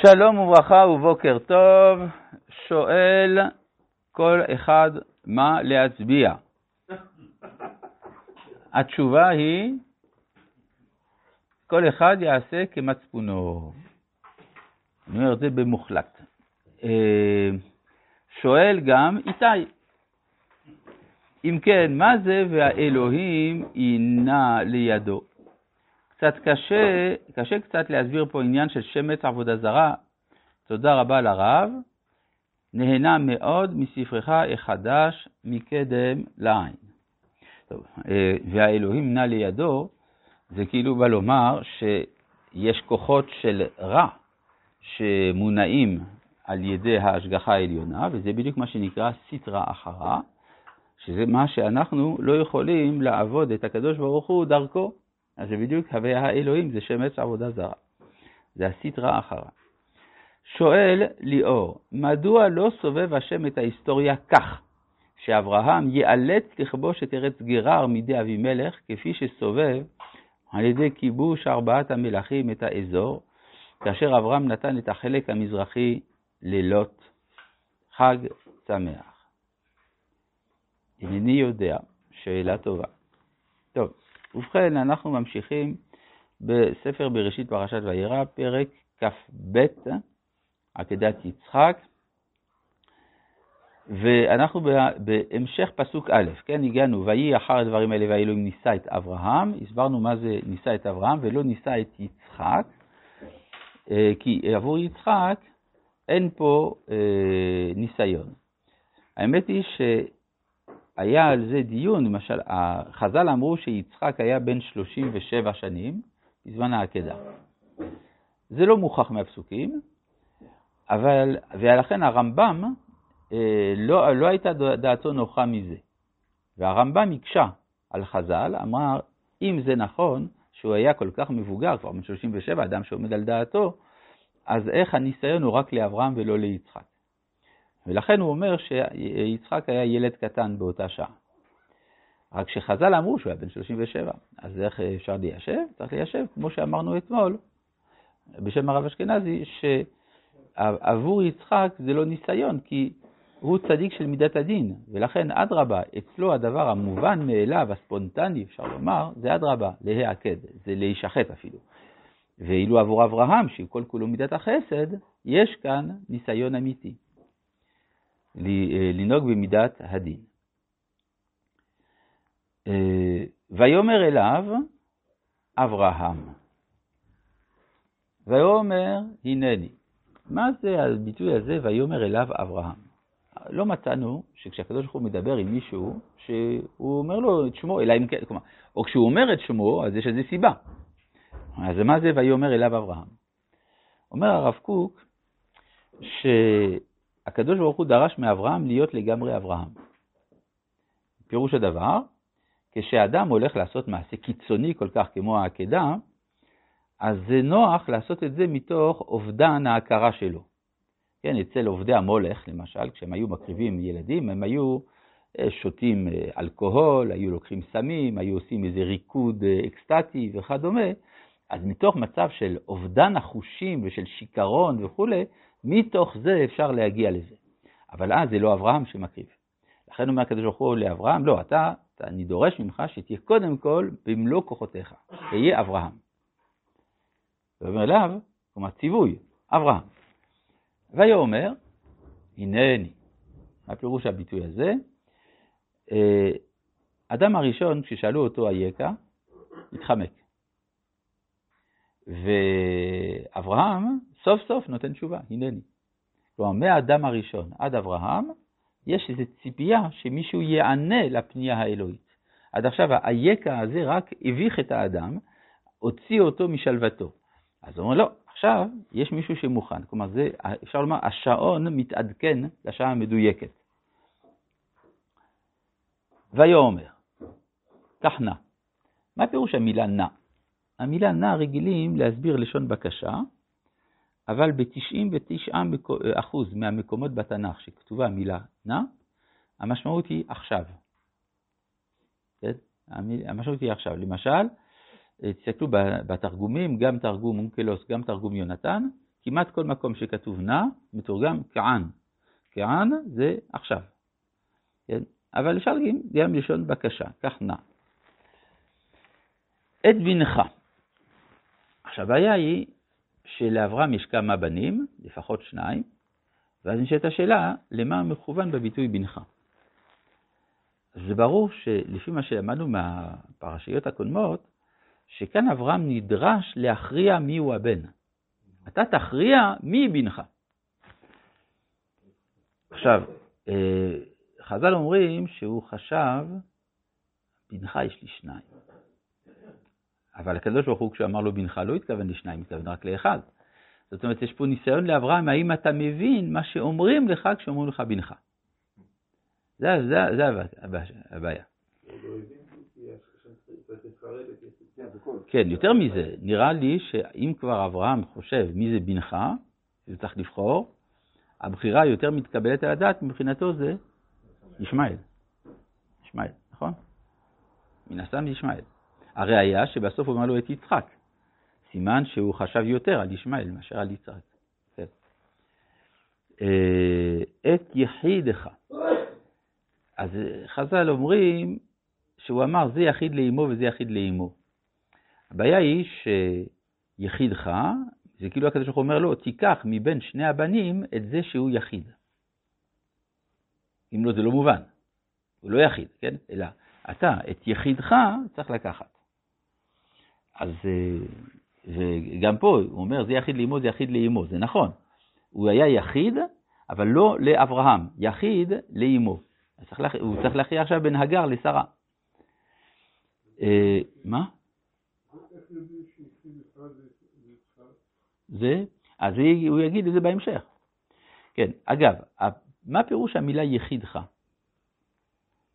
שלום וברכה ובוקר טוב, שואל כל אחד מה להצביע. התשובה היא, כל אחד יעשה כמצפונו. אני אומר את זה במוחלט. אה, שואל גם איתי, אם כן, מה זה והאלוהים אינה לידו? קצת קשה, קשה קצת להסביר פה עניין של שמץ עבודה זרה. תודה רבה לרב. נהנה מאוד מספרך החדש מקדם לעין. טוב, אה, והאלוהים נע לידו, זה כאילו בא לומר שיש כוחות של רע שמונעים על ידי ההשגחה העליונה, וזה בדיוק מה שנקרא סטרא אחרא, שזה מה שאנחנו לא יכולים לעבוד את הקדוש ברוך הוא דרכו. אז זה בדיוק הוויה האלוהים, זה שמץ עבודה זרה. זה הסטרא אחרא. שואל ליאור, מדוע לא סובב השם את ההיסטוריה כך, שאברהם ייאלץ לכבוש את ארץ גרר מידי אבימלך, כפי שסובב על ידי כיבוש ארבעת המלכים את האזור, כאשר אברהם נתן את החלק המזרחי ללוט. חג שמח. אינני יודע, שאלה טובה. טוב, ובכן, אנחנו ממשיכים בספר בראשית פרשת וירא, פרק כ"ב, עקדת יצחק, ואנחנו בהמשך פסוק א', כן, הגענו, ויהי אחר הדברים האלה והאלוהים נישא את אברהם, הסברנו מה זה נישא את אברהם ולא נישא את יצחק, אה, כי עבור יצחק אין פה אה, ניסיון. האמת היא שהיה על זה דיון, למשל, חז"ל אמרו שיצחק היה בן 37 שנים בזמן העקדה. זה לא מוכח מהפסוקים, אבל, ולכן הרמב"ם, אה, לא, לא הייתה דעתו נוחה מזה. והרמב"ם הקשה על חז"ל, אמר, אם זה נכון שהוא היה כל כך מבוגר, כבר בן 37, אדם שעומד על דעתו, אז איך הניסיון הוא רק לאברהם ולא ליצחק? ולכן הוא אומר שיצחק היה ילד קטן באותה שעה. רק שחז"ל אמרו שהוא היה בן 37, אז איך אפשר ליישב? צריך ליישב, כמו שאמרנו אתמול, בשם הרב אשכנזי, שעבור יצחק זה לא ניסיון, כי הוא צדיק של מידת הדין, ולכן אדרבה, אצלו הדבר המובן מאליו, הספונטני, אפשר לומר, זה אדרבה, להיעקד, זה להישחט אפילו. ואילו עבור אברהם, שהוא כל כולו מידת החסד, יש כאן ניסיון אמיתי, לנהוג במידת הדין. אה, ויאמר אליו אברהם, ויאמר הנני. מה זה הביטוי הזה, ויאמר אליו אברהם? לא מצאנו שכשהקדוש ברוך הוא מדבר עם מישהו, שהוא אומר לו את שמו, אלא אם כן, כלומר, או כשהוא אומר את שמו, אז יש איזו סיבה. אז מה זה ויאמר אליו אברהם? אומר הרב קוק שהקדוש ברוך הוא דרש מאברהם להיות לגמרי אברהם. פירוש הדבר, כשאדם הולך לעשות מעשה קיצוני כל כך כמו העקדה, אז זה נוח לעשות את זה מתוך אובדן ההכרה שלו. כן, אצל עובדי המולך, למשל, כשהם היו מקריבים ילדים, הם היו אה, שותים אה, אלכוהול, היו לוקחים סמים, היו עושים איזה ריקוד אה, אקסטטי וכדומה, אז מתוך מצב של אובדן החושים ושל שיכרון וכולי, מתוך זה אפשר להגיע לזה. אבל אז זה לא אברהם שמקריב. לכן אומר הקדוש ברוך הוא לאברהם, לא, אתה, אתה, אני דורש ממך שתהיה קודם כל במלוא כוחותיך, תהיה אברהם. ואומר אליו, כלומר ציווי, אברהם. ויאמר, הנני. מה פירוש הביטוי הזה? אה, אדם הראשון, כששאלו אותו אייכה, התחמק. ואברהם סוף סוף נותן תשובה, הנני. כלומר, מהאדם הראשון עד אברהם, יש איזו ציפייה שמישהו יענה לפנייה האלוהית. עד עכשיו האייקה הזה רק הביך את האדם, הוציא אותו משלוותו. אז הוא אומר, לא, עכשיו יש מישהו שמוכן. כלומר, זה, אפשר לומר, השעון מתעדכן לשעה המדויקת. ויאמר, כך נע. מה פירוש המילה נע? המילה נע רגילים להסביר לשון בקשה, אבל ב-99% מהמקומות בתנ"ך שכתובה המילה נע, המשמעות היא עכשיו. כן? המשמעות היא עכשיו. למשל, תסתכלו בתרגומים, גם תרגום אונקלוס, גם תרגום יונתן, כמעט כל מקום שכתוב נע, מתורגם כען. כען זה עכשיו. כן? אבל אפשר גם, גם לשון בקשה, כך נע. את בנך. עכשיו, הבעיה היא שלאברהם יש כמה בנים, לפחות שניים, ואז נשאלת השאלה, למה מכוון בביטוי בנך? זה ברור שלפי מה שלמדנו מהפרשיות הקודמות, שכאן אברהם נדרש להכריע מיהו הבן. אתה תכריע מי בנך. עכשיו, אה, חז"ל אומרים שהוא חשב, בנך יש לי שניים. אבל הקדוש ברוך הוא כשהוא אמר לו בנך לא התכוון לשניים, התכוון רק לאחד. זאת אומרת, יש פה ניסיון לאברהם, האם אתה מבין מה שאומרים לך כשאומרים לך בנך. זה, זה, זה הבעיה. כן, יותר מזה, נראה לי שאם כבר אברהם חושב מי זה בנך, שהוא צריך לבחור, הבחירה היותר מתקבלת על הדעת מבחינתו זה ישמעאל. ישמעאל, נכון? מן הסתם ישמעאל. הראיה שבסוף הוא אמר לו את יצחק. סימן שהוא חשב יותר על ישמעאל מאשר על יצחק. כן. אה, את יחידך. אז חז"ל אומרים שהוא אמר זה יחיד לאמו וזה יחיד לאמו. הבעיה היא שיחידך, זה כאילו הקדוש ברוך הוא אומר לו, תיקח מבין שני הבנים את זה שהוא יחיד. אם לא, זה לא מובן. הוא לא יחיד, כן? אלא אתה, את יחידך צריך לקחת. אז וגם פה הוא אומר, זה יחיד לאמו, זה יחיד לאמו, זה נכון. הוא היה יחיד, אבל לא לאברהם, יחיד לאמו. הוא צריך להכריע עכשיו בין הגר לשרה. אה, מה? זה, אז הוא יגיד את זה בהמשך. כן, אגב, מה פירוש המילה יחידך?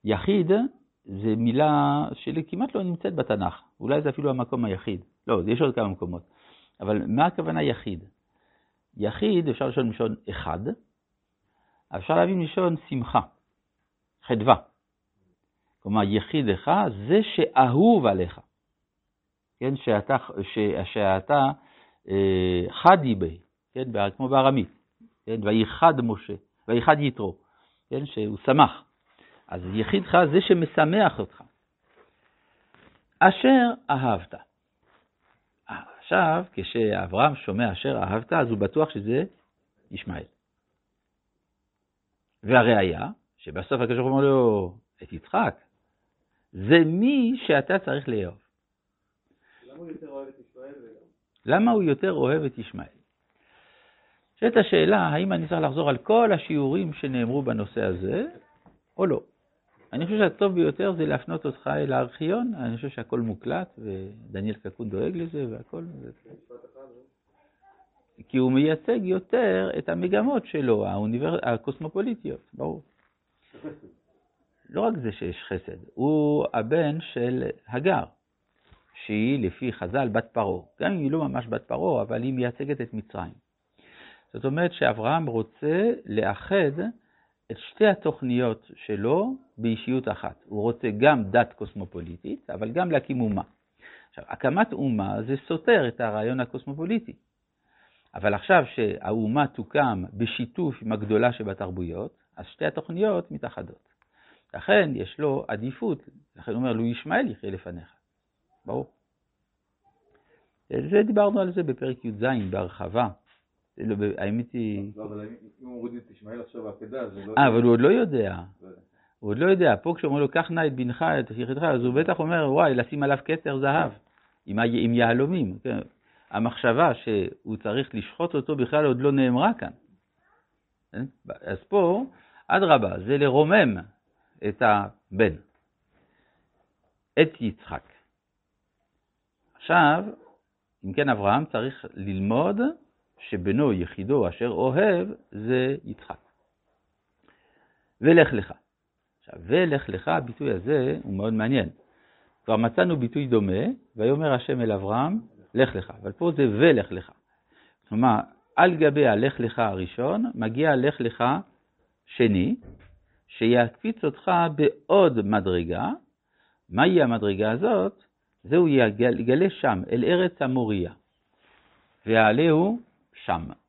יחיד זה מילה שכמעט לא נמצאת בתנ"ך, אולי זה אפילו המקום היחיד. לא, יש עוד כמה מקומות. אבל מה הכוונה יחיד? יחיד אפשר לשאול מלשון אחד, אפשר להבין מלשון שמחה, חדווה. כלומר, יחידך זה שאהוב עליך. כן, שאתה, ש, שאתה אה, חדי בי, כן, כמו בארמית, כן, ויחד משה, ויחד יתרו, כן, שהוא שמח. אז יחידך זה שמשמח אותך. אשר אהבת. עכשיו, כשאברהם שומע אשר אהבת, אז הוא בטוח שזה ישמעאל. והראיה, שבסוף הקדוש ברוך הוא אומר לו, את יצחק, זה מי שאתה צריך לאהוב. למה הוא יותר אוהב את ישמעאל? שאת השאלה, האם אני צריך לחזור על כל השיעורים שנאמרו בנושא הזה, או לא. אני חושב שהטוב ביותר זה להפנות אותך אל הארכיון, אני חושב שהכל מוקלט, ודניאל קקון דואג לזה והכל. כי הוא מייצג יותר את המגמות שלו, האוניבר... הקוסמופוליטיות, ברור. לא רק זה שיש חסד, הוא הבן של הגר, שהיא לפי חז"ל בת פרעה. גם אם היא לא ממש בת פרעה, אבל היא מייצגת את מצרים. זאת אומרת שאברהם רוצה לאחד את שתי התוכניות שלו באישיות אחת. הוא רוצה גם דת קוסמופוליטית, אבל גם להקים אומה. עכשיו, הקמת אומה זה סותר את הרעיון הקוסמופוליטי. אבל עכשיו שהאומה תוקם בשיתוף עם הגדולה שבתרבויות, אז שתי התוכניות מתאחדות. לכן יש לו עדיפות, לכן הוא אומר, לו ישמעאל יחיה לפניך. ברור. זה דיברנו על זה בפרק י"ז בהרחבה. לא, האמת היא... לא, אבל אם הוא מוריד את ישמעאל עכשיו בעקדה, זה לא... אה, אבל הוא עוד לא יודע. הוא עוד לא יודע. פה כשאומרים לו, קח נא את בנך, את יחידך, אז הוא בטח אומר, וואי, לשים עליו כתר זהב, עם יהלומים. כן. המחשבה שהוא צריך לשחוט אותו בכלל עוד לא נאמרה כאן. כן? אז פה, אדרבה, זה לרומם את הבן, את יצחק. עכשיו, אם כן, אברהם צריך ללמוד שבנו יחידו אשר אוהב זה יצחק. ולך לך. עכשיו, ולך לך, הביטוי הזה הוא מאוד מעניין. כבר מצאנו ביטוי דומה, ויאמר השם אל אברהם, לך לך. אבל פה זה ולך לך. כלומר, על גבי הלך לך הראשון, מגיע לך לך שני, שיקפיץ אותך בעוד מדרגה. מהי המדרגה הזאת? זהו יגלה שם, אל ארץ המוריה. ועלהו שם.